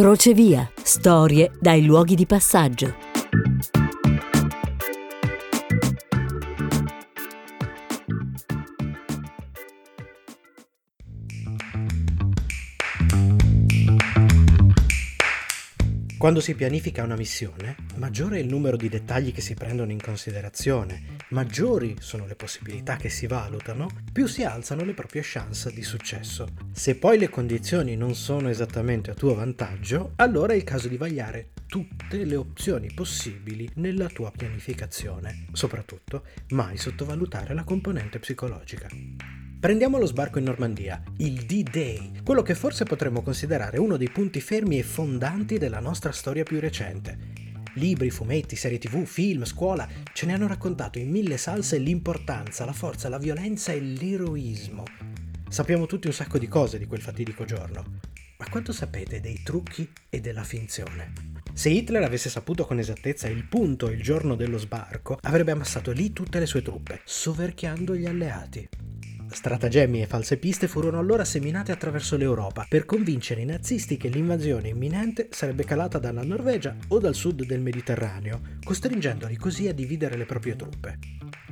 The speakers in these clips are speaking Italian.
Crocevia. Storie dai luoghi di passaggio. Quando si pianifica una missione, maggiore è il numero di dettagli che si prendono in considerazione, maggiori sono le possibilità che si valutano, più si alzano le proprie chance di successo. Se poi le condizioni non sono esattamente a tuo vantaggio, allora è il caso di vagliare tutte le opzioni possibili nella tua pianificazione. Soprattutto, mai sottovalutare la componente psicologica. Prendiamo lo sbarco in Normandia, il D-Day, quello che forse potremmo considerare uno dei punti fermi e fondanti della nostra storia più recente. Libri, fumetti, serie tv, film, scuola ce ne hanno raccontato in mille salse l'importanza, la forza, la violenza e l'eroismo. Sappiamo tutti un sacco di cose di quel fatidico giorno, ma quanto sapete dei trucchi e della finzione? Se Hitler avesse saputo con esattezza il punto e il giorno dello sbarco, avrebbe ammassato lì tutte le sue truppe, soverchiando gli alleati. Stratagemmi e false piste furono allora seminate attraverso l'Europa per convincere i nazisti che l'invasione imminente sarebbe calata dalla Norvegia o dal sud del Mediterraneo, costringendoli così a dividere le proprie truppe.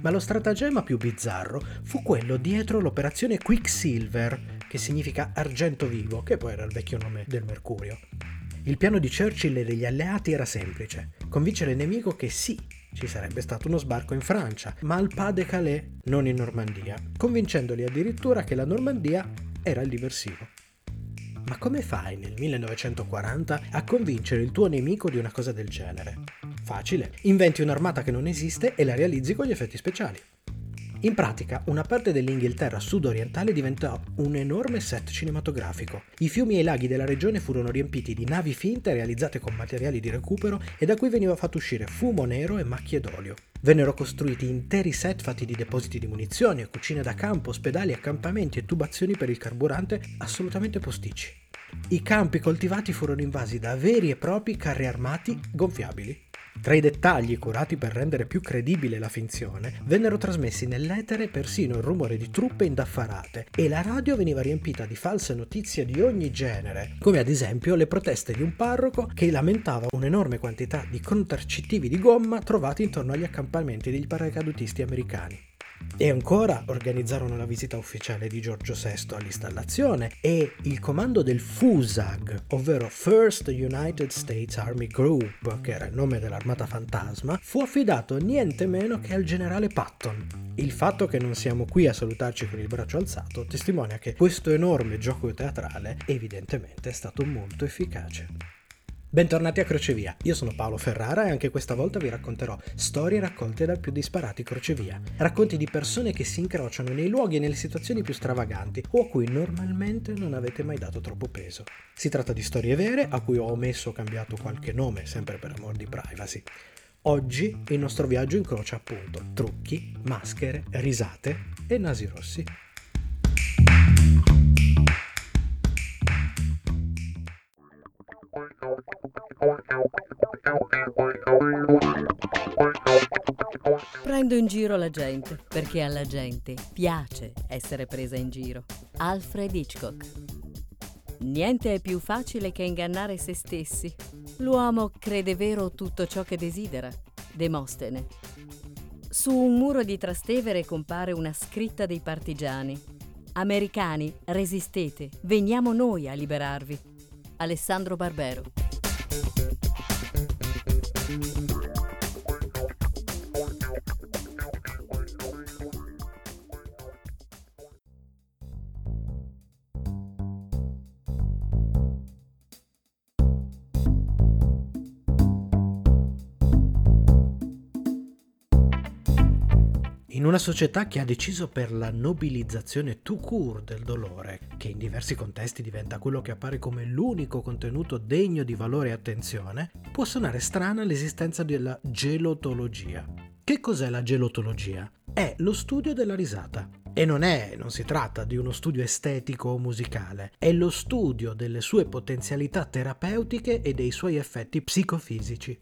Ma lo stratagemma più bizzarro fu quello dietro l'operazione Quicksilver, che significa argento vivo, che poi era il vecchio nome del mercurio. Il piano di Churchill e degli alleati era semplice, convincere il nemico che sì, ci sarebbe stato uno sbarco in Francia, ma al Pas de Calais, non in Normandia, convincendoli addirittura che la Normandia era il diversivo. Ma come fai nel 1940 a convincere il tuo nemico di una cosa del genere? Facile, inventi un'armata che non esiste e la realizzi con gli effetti speciali. In pratica, una parte dell'Inghilterra sud-orientale diventò un enorme set cinematografico. I fiumi e i laghi della regione furono riempiti di navi finte realizzate con materiali di recupero e da cui veniva fatto uscire fumo nero e macchie d'olio. Vennero costruiti interi set fatti di depositi di munizioni, cucine da campo, ospedali, accampamenti e tubazioni per il carburante assolutamente posticci. I campi coltivati furono invasi da veri e propri carri armati gonfiabili. Tra i dettagli curati per rendere più credibile la finzione, vennero trasmessi nell'etere persino il rumore di truppe indaffarate e la radio veniva riempita di false notizie di ogni genere, come ad esempio le proteste di un parroco che lamentava un'enorme quantità di contraccettivi di gomma trovati intorno agli accampamenti degli paracadutisti americani. E ancora organizzarono la visita ufficiale di Giorgio VI all'installazione e il comando del FUSAG, ovvero First United States Army Group, che era il nome dell'armata fantasma, fu affidato niente meno che al generale Patton. Il fatto che non siamo qui a salutarci con il braccio alzato testimonia che questo enorme gioco teatrale evidentemente è stato molto efficace. Bentornati a Crocevia, io sono Paolo Ferrara e anche questa volta vi racconterò storie raccolte dal più disparati crocevia. Racconti di persone che si incrociano nei luoghi e nelle situazioni più stravaganti o a cui normalmente non avete mai dato troppo peso. Si tratta di storie vere a cui ho omesso o cambiato qualche nome, sempre per amor di privacy. Oggi il nostro viaggio incrocia appunto trucchi, maschere, risate e nasi rossi. Prendo in giro la gente perché alla gente piace essere presa in giro. Alfred Hitchcock. Niente è più facile che ingannare se stessi. L'uomo crede vero tutto ciò che desidera. Demostene. Su un muro di Trastevere compare una scritta dei partigiani. Americani, resistete, veniamo noi a liberarvi. Alessandro Barbero. Una società che ha deciso per la nobilizzazione tout court del dolore, che in diversi contesti diventa quello che appare come l'unico contenuto degno di valore e attenzione, può suonare strana l'esistenza della gelotologia. Che cos'è la gelotologia? È lo studio della risata. E non è, non si tratta di uno studio estetico o musicale, è lo studio delle sue potenzialità terapeutiche e dei suoi effetti psicofisici.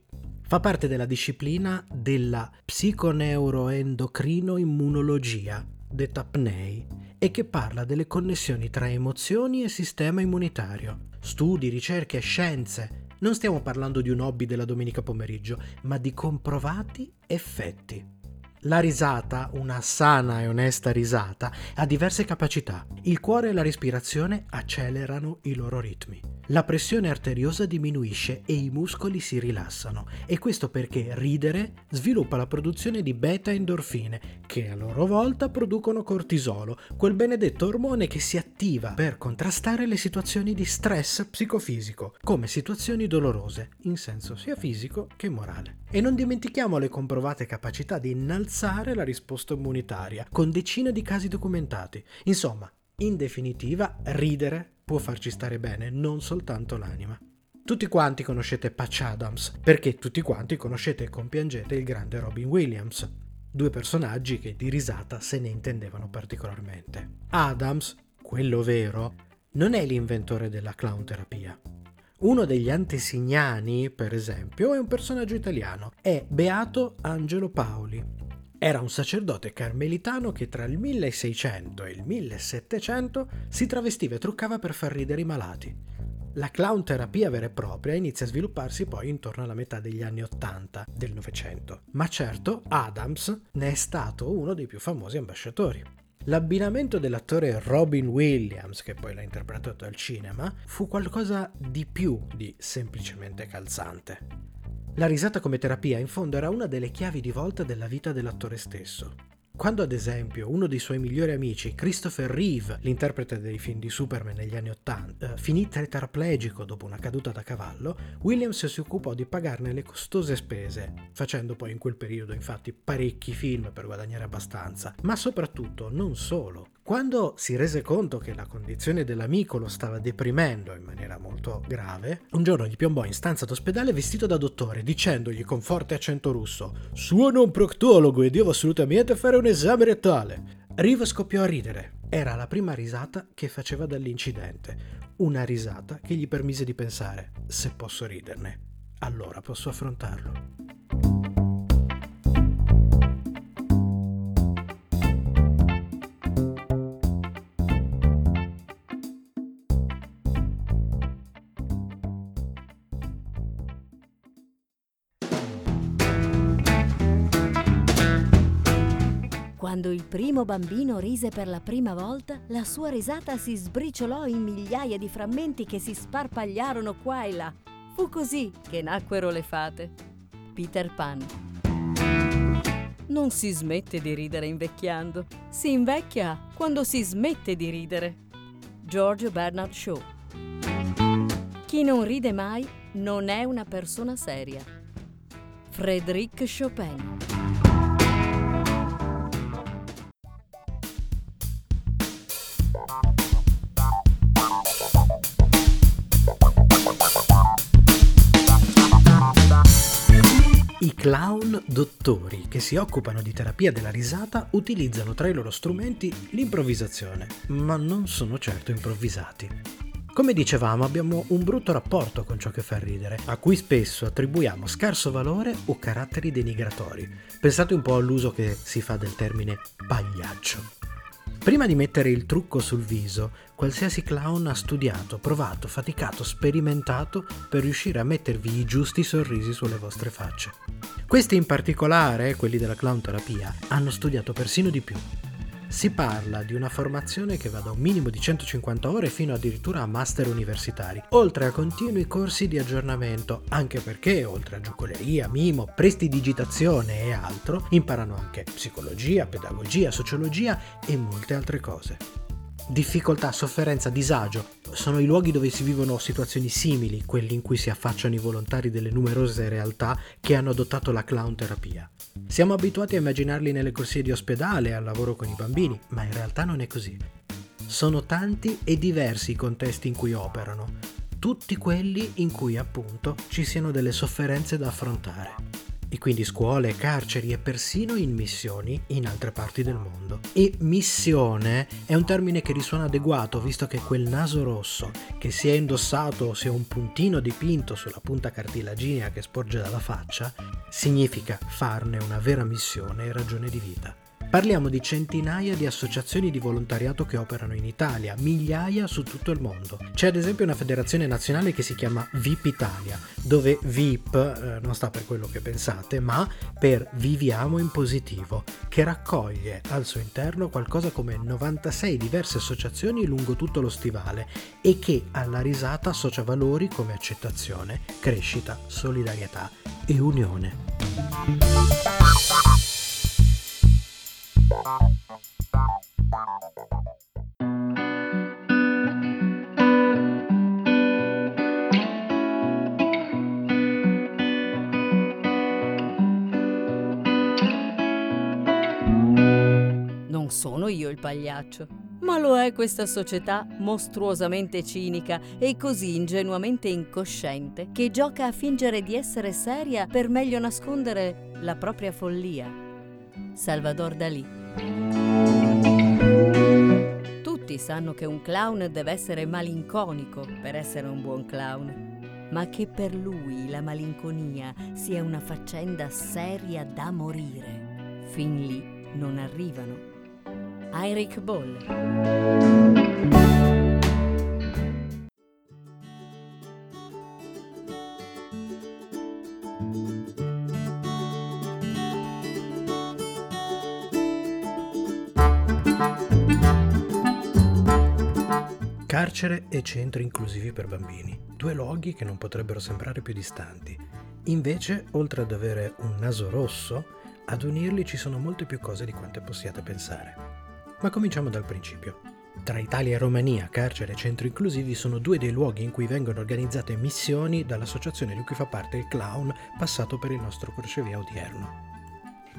Fa parte della disciplina della psiconeuroendocrino-immunologia, detta PNEI, e che parla delle connessioni tra emozioni e sistema immunitario. Studi, ricerche, scienze. Non stiamo parlando di un hobby della domenica pomeriggio, ma di comprovati effetti. La risata, una sana e onesta risata, ha diverse capacità. Il cuore e la respirazione accelerano i loro ritmi la pressione arteriosa diminuisce e i muscoli si rilassano e questo perché ridere sviluppa la produzione di beta-endorfine che a loro volta producono cortisolo, quel benedetto ormone che si attiva per contrastare le situazioni di stress psicofisico, come situazioni dolorose, in senso sia fisico che morale. E non dimentichiamo le comprovate capacità di innalzare la risposta immunitaria, con decine di casi documentati. Insomma, in definitiva, ridere può farci stare bene, non soltanto l'anima. Tutti quanti conoscete Patch Adams, perché tutti quanti conoscete e compiangete il grande Robin Williams, due personaggi che di risata se ne intendevano particolarmente. Adams, quello vero, non è l'inventore della clown terapia. Uno degli antesignani, per esempio, è un personaggio italiano, è Beato Angelo Paoli, era un sacerdote carmelitano che tra il 1600 e il 1700 si travestiva e truccava per far ridere i malati. La clown terapia vera e propria inizia a svilupparsi poi intorno alla metà degli anni 80 del Novecento. Ma certo, Adams ne è stato uno dei più famosi ambasciatori. L'abbinamento dell'attore Robin Williams, che poi l'ha interpretato al cinema, fu qualcosa di più di semplicemente calzante. La risata come terapia in fondo era una delle chiavi di volta della vita dell'attore stesso. Quando ad esempio uno dei suoi migliori amici, Christopher Reeve, l'interprete dei film di Superman negli anni Ottanta, eh, finì tetraplegico dopo una caduta da cavallo, Williams si occupò di pagarne le costose spese, facendo poi in quel periodo infatti parecchi film per guadagnare abbastanza, ma soprattutto non solo. Quando si rese conto che la condizione dell'amico lo stava deprimendo in maniera molto grave, un giorno gli piombò in stanza d'ospedale vestito da dottore, dicendogli con forte accento russo: Sono un proctologo e devo assolutamente fare un esame rettale. Riva scoppiò a ridere. Era la prima risata che faceva dall'incidente. Una risata che gli permise di pensare: se posso riderne, allora posso affrontarlo. Quando il primo bambino rise per la prima volta, la sua risata si sbriciolò in migliaia di frammenti che si sparpagliarono qua e là. Fu così che nacquero le fate. Peter Pan. Non si smette di ridere invecchiando, si invecchia quando si smette di ridere. George Bernard Shaw. Chi non ride mai non è una persona seria. Frédéric Chopin. Clown dottori che si occupano di terapia della risata utilizzano tra i loro strumenti l'improvvisazione, ma non sono certo improvvisati. Come dicevamo, abbiamo un brutto rapporto con ciò che fa ridere, a cui spesso attribuiamo scarso valore o caratteri denigratori. Pensate un po' all'uso che si fa del termine pagliaccio. Prima di mettere il trucco sul viso, qualsiasi clown ha studiato, provato, faticato, sperimentato per riuscire a mettervi i giusti sorrisi sulle vostre facce. Questi in particolare, quelli della clown terapia, hanno studiato persino di più. Si parla di una formazione che va da un minimo di 150 ore fino addirittura a master universitari, oltre a continui corsi di aggiornamento, anche perché oltre a giocoleria, mimo, prestidigitazione e altro, imparano anche psicologia, pedagogia, sociologia e molte altre cose. Difficoltà, sofferenza, disagio sono i luoghi dove si vivono situazioni simili, quelli in cui si affacciano i volontari delle numerose realtà che hanno adottato la clown terapia. Siamo abituati a immaginarli nelle corsie di ospedale, al lavoro con i bambini, ma in realtà non è così. Sono tanti e diversi i contesti in cui operano, tutti quelli in cui appunto ci siano delle sofferenze da affrontare e quindi scuole, carceri e persino in missioni in altre parti del mondo. E missione è un termine che risuona adeguato visto che quel naso rosso che si è indossato sia un puntino dipinto sulla punta cartilaginea che sporge dalla faccia significa farne una vera missione e ragione di vita. Parliamo di centinaia di associazioni di volontariato che operano in Italia, migliaia su tutto il mondo. C'è ad esempio una federazione nazionale che si chiama VIP Italia, dove VIP eh, non sta per quello che pensate, ma per Viviamo in Positivo, che raccoglie al suo interno qualcosa come 96 diverse associazioni lungo tutto lo stivale e che alla risata associa valori come accettazione, crescita, solidarietà e unione. Non sono io il pagliaccio, ma lo è questa società mostruosamente cinica e così ingenuamente incosciente che gioca a fingere di essere seria per meglio nascondere la propria follia. Salvador Dalì. Tutti sanno che un clown deve essere malinconico per essere un buon clown, ma che per lui la malinconia sia una faccenda seria da morire. Fin lì non arrivano. Heinrich Boll. Carcere e centri inclusivi per bambini, due luoghi che non potrebbero sembrare più distanti. Invece, oltre ad avere un naso rosso, ad unirli ci sono molte più cose di quante possiate pensare. Ma cominciamo dal principio. Tra Italia e Romania, carcere e centri inclusivi sono due dei luoghi in cui vengono organizzate missioni dall'associazione di cui fa parte il clown passato per il nostro crocevia odierno.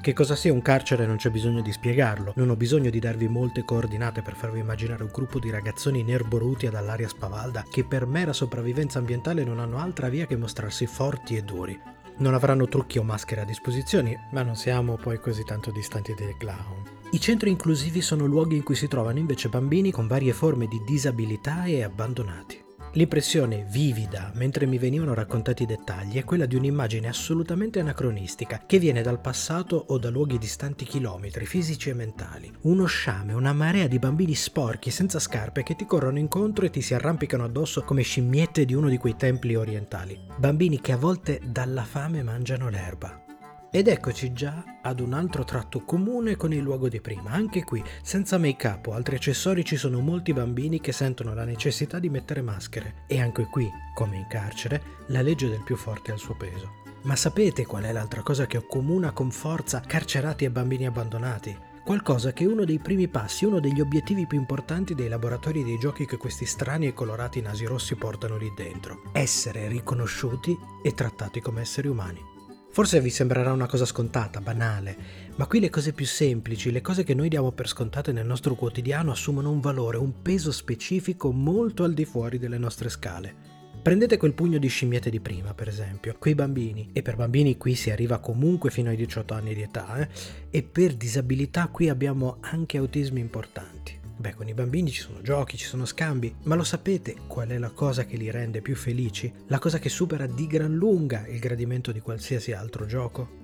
Che cosa sia un carcere non c'è bisogno di spiegarlo, non ho bisogno di darvi molte coordinate per farvi immaginare un gruppo di ragazzoni nerboruti dall'aria spavalda che per mera sopravvivenza ambientale non hanno altra via che mostrarsi forti e duri. Non avranno trucchi o maschere a disposizione, ma non siamo poi così tanto distanti dai clown. I centri inclusivi sono luoghi in cui si trovano invece bambini con varie forme di disabilità e abbandonati. L'impressione vivida, mentre mi venivano raccontati i dettagli, è quella di un'immagine assolutamente anacronistica, che viene dal passato o da luoghi distanti chilometri, fisici e mentali. Uno sciame, una marea di bambini sporchi, senza scarpe, che ti corrono incontro e ti si arrampicano addosso come scimmiette di uno di quei templi orientali. Bambini che a volte dalla fame mangiano l'erba. Ed eccoci già ad un altro tratto comune con il luogo di prima. Anche qui, senza make-up o altri accessori, ci sono molti bambini che sentono la necessità di mettere maschere. E anche qui, come in carcere, la legge del più forte ha il suo peso. Ma sapete qual è l'altra cosa che accomuna con forza carcerati e bambini abbandonati? Qualcosa che è uno dei primi passi, uno degli obiettivi più importanti dei laboratori dei giochi che questi strani e colorati nasi rossi portano lì dentro. Essere riconosciuti e trattati come esseri umani. Forse vi sembrerà una cosa scontata, banale, ma qui le cose più semplici, le cose che noi diamo per scontate nel nostro quotidiano assumono un valore, un peso specifico molto al di fuori delle nostre scale. Prendete quel pugno di scimmiette di prima, per esempio, quei bambini, e per bambini qui si arriva comunque fino ai 18 anni di età, eh? e per disabilità qui abbiamo anche autismi importanti. Beh, con i bambini ci sono giochi, ci sono scambi, ma lo sapete qual è la cosa che li rende più felici? La cosa che supera di gran lunga il gradimento di qualsiasi altro gioco?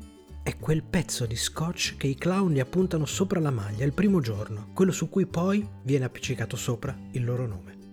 È quel pezzo di scotch che i clown gli appuntano sopra la maglia il primo giorno, quello su cui poi viene appiccicato sopra il loro nome.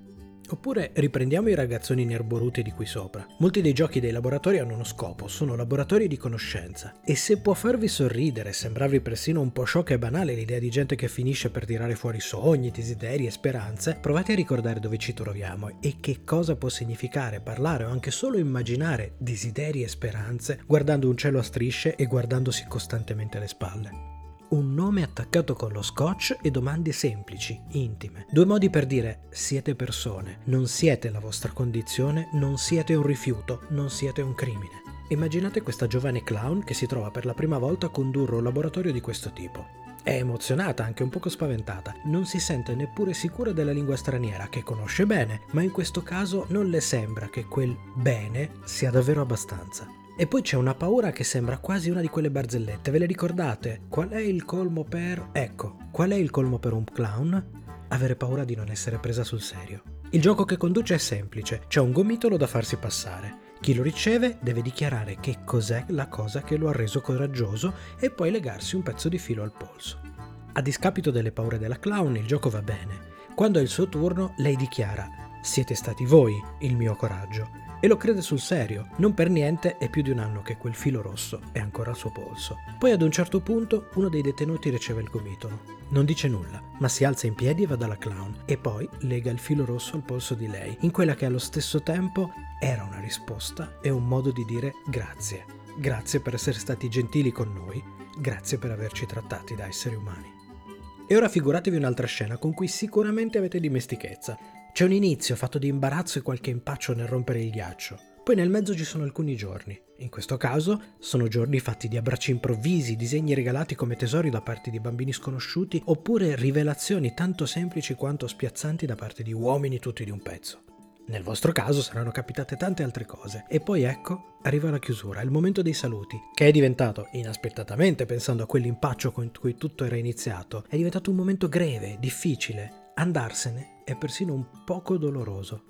Oppure riprendiamo i ragazzoni nerboruti di qui sopra. Molti dei giochi dei laboratori hanno uno scopo, sono laboratori di conoscenza. E se può farvi sorridere e sembrarvi persino un po' sciocca e banale l'idea di gente che finisce per tirare fuori sogni, desideri e speranze, provate a ricordare dove ci troviamo e che cosa può significare parlare o anche solo immaginare desideri e speranze guardando un cielo a strisce e guardandosi costantemente alle spalle un nome attaccato con lo scotch e domande semplici, intime. Due modi per dire siete persone, non siete la vostra condizione, non siete un rifiuto, non siete un crimine. Immaginate questa giovane clown che si trova per la prima volta a condurre un laboratorio di questo tipo. È emozionata, anche un poco spaventata, non si sente neppure sicura della lingua straniera, che conosce bene, ma in questo caso non le sembra che quel bene sia davvero abbastanza. E poi c'è una paura che sembra quasi una di quelle barzellette, ve le ricordate? Qual è il colmo per... Ecco, qual è il colmo per un clown? Avere paura di non essere presa sul serio. Il gioco che conduce è semplice, c'è un gomitolo da farsi passare. Chi lo riceve deve dichiarare che cos'è la cosa che lo ha reso coraggioso e poi legarsi un pezzo di filo al polso. A discapito delle paure della clown, il gioco va bene. Quando è il suo turno, lei dichiara: Siete stati voi il mio coraggio. E lo crede sul serio, non per niente è più di un anno che quel filo rosso è ancora al suo polso. Poi ad un certo punto uno dei detenuti riceve il gomitolo. Non dice nulla, ma si alza in piedi e va dalla clown e poi lega il filo rosso al polso di lei, in quella che allo stesso tempo era una risposta e un modo di dire grazie. Grazie per essere stati gentili con noi, grazie per averci trattati da esseri umani. E ora figuratevi un'altra scena con cui sicuramente avete dimestichezza. C'è un inizio fatto di imbarazzo e qualche impaccio nel rompere il ghiaccio. Poi nel mezzo ci sono alcuni giorni. In questo caso sono giorni fatti di abbracci improvvisi, disegni regalati come tesori da parte di bambini sconosciuti, oppure rivelazioni tanto semplici quanto spiazzanti da parte di uomini tutti di un pezzo. Nel vostro caso saranno capitate tante altre cose. E poi ecco, arriva la chiusura, il momento dei saluti, che è diventato, inaspettatamente pensando a quell'impaccio con cui tutto era iniziato, è diventato un momento greve, difficile. Andarsene è persino un poco doloroso.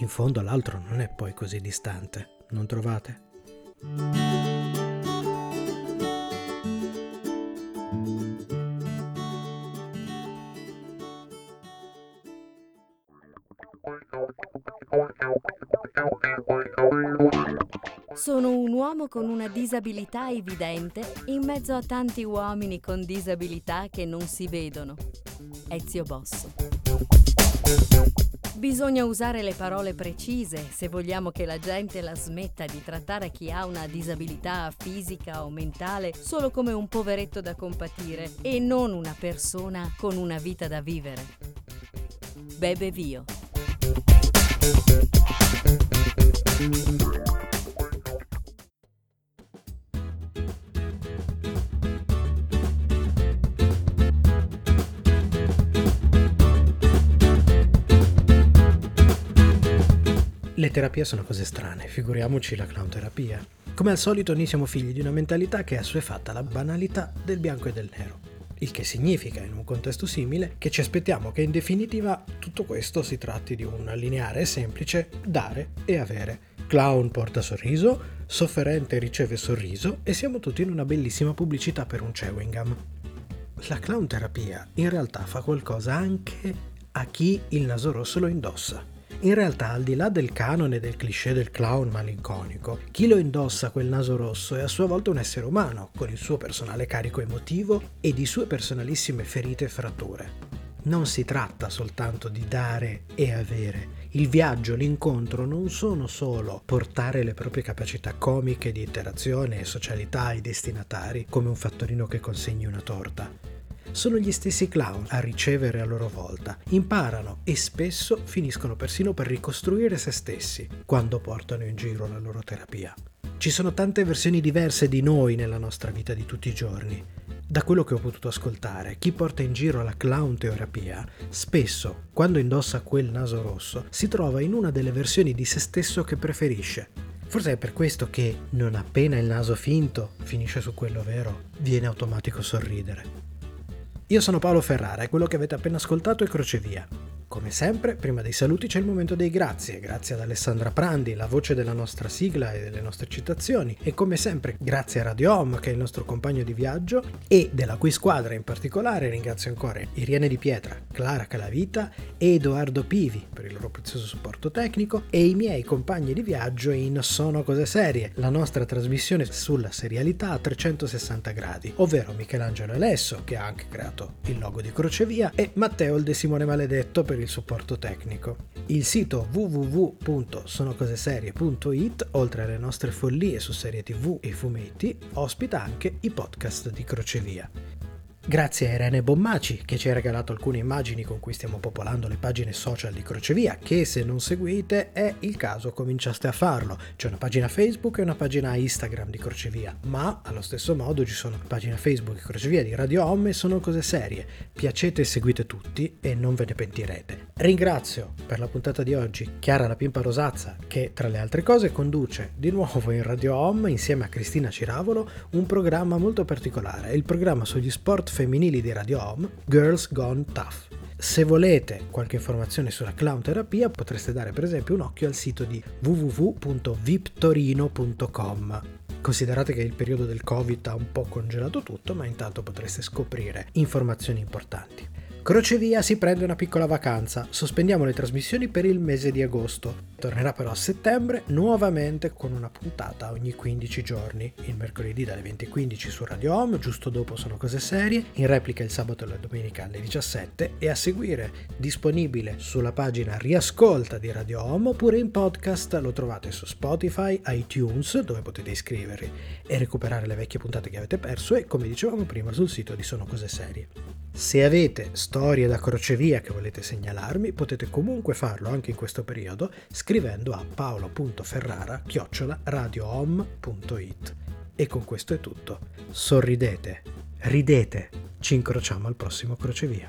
In fondo l'altro non è poi così distante, non trovate? Sono un uomo con una disabilità evidente in mezzo a tanti uomini con disabilità che non si vedono. Ezio Bosso. Bisogna usare le parole precise se vogliamo che la gente la smetta di trattare chi ha una disabilità fisica o mentale solo come un poveretto da compatire e non una persona con una vita da vivere. Bebe Vio. Le terapie sono cose strane, figuriamoci la clown terapia. Come al solito noi siamo figli di una mentalità che è assuefatta alla banalità del bianco e del nero. Il che significa, in un contesto simile, che ci aspettiamo che in definitiva tutto questo si tratti di un lineare e semplice dare e avere. Clown porta sorriso, sofferente riceve sorriso e siamo tutti in una bellissima pubblicità per un chewing gum. La clown terapia in realtà fa qualcosa anche a chi il naso rosso lo indossa. In realtà, al di là del canone del cliché del clown malinconico, chi lo indossa quel naso rosso è a sua volta un essere umano, con il suo personale carico emotivo e di sue personalissime ferite e fratture. Non si tratta soltanto di dare e avere. Il viaggio, l'incontro non sono solo portare le proprie capacità comiche di interazione e socialità ai destinatari come un fattorino che consegni una torta sono gli stessi clown a ricevere a loro volta. Imparano e spesso finiscono persino per ricostruire se stessi quando portano in giro la loro terapia. Ci sono tante versioni diverse di noi nella nostra vita di tutti i giorni. Da quello che ho potuto ascoltare, chi porta in giro la clown terapia, spesso, quando indossa quel naso rosso, si trova in una delle versioni di se stesso che preferisce. Forse è per questo che, non appena il naso finto finisce su quello vero, viene automatico sorridere. Io sono Paolo Ferrara e quello che avete appena ascoltato è Crocevia. Come sempre, prima dei saluti c'è il momento dei grazie. Grazie ad Alessandra Prandi, la voce della nostra sigla e delle nostre citazioni. E come sempre, grazie a Radio Home, che è il nostro compagno di viaggio, e della cui squadra in particolare ringrazio ancora Irene Di Pietra, Clara Calavita e Edoardo Pivi per il loro prezioso supporto tecnico e i miei compagni di viaggio in Sono Cose Serie, la nostra trasmissione sulla serialità a 360 gradi, ovvero Michelangelo Alesso, che ha anche creato il logo di Crocevia, e Matteo il De Simone Maledetto per il supporto tecnico. Il sito www.sonocoseserie.it, oltre alle nostre follie su serie tv e fumetti, ospita anche i podcast di Crocevia. Grazie a Irene Bommaci che ci ha regalato alcune immagini con cui stiamo popolando le pagine social di Crocevia, che se non seguite è il caso cominciaste a farlo. C'è una pagina Facebook e una pagina Instagram di Crocevia, ma allo stesso modo ci sono pagina Facebook e Crocevia di Radio Home e sono cose serie. Piacete e seguite tutti e non ve ne pentirete. Ringrazio per la puntata di oggi Chiara La Pimpa Rosazza che tra le altre cose conduce di nuovo in Radio Home insieme a Cristina Ciravolo un programma molto particolare, il programma sugli sport femminili di Radio Home, Girls Gone Tough. Se volete qualche informazione sulla clown terapia potreste dare per esempio un occhio al sito di www.viptorino.com. Considerate che il periodo del Covid ha un po' congelato tutto, ma intanto potreste scoprire informazioni importanti. Crocevia si prende una piccola vacanza, sospendiamo le trasmissioni per il mese di agosto. Tornerà però a settembre nuovamente con una puntata ogni 15 giorni, il mercoledì dalle 20.15 su Radio Home, giusto dopo sono cose serie, in replica il sabato e la domenica alle 17 e a seguire disponibile sulla pagina Riascolta di Radio Home oppure in podcast lo trovate su Spotify, iTunes dove potete iscrivervi e recuperare le vecchie puntate che avete perso. E come dicevamo prima sul sito di Sono Cose Serie. Se avete storie da crocevia che volete segnalarmi, potete comunque farlo anche in questo periodo scrivendo a paolo.ferrara-radiohome.it. E con questo è tutto. Sorridete, ridete, ci incrociamo al prossimo crocevia.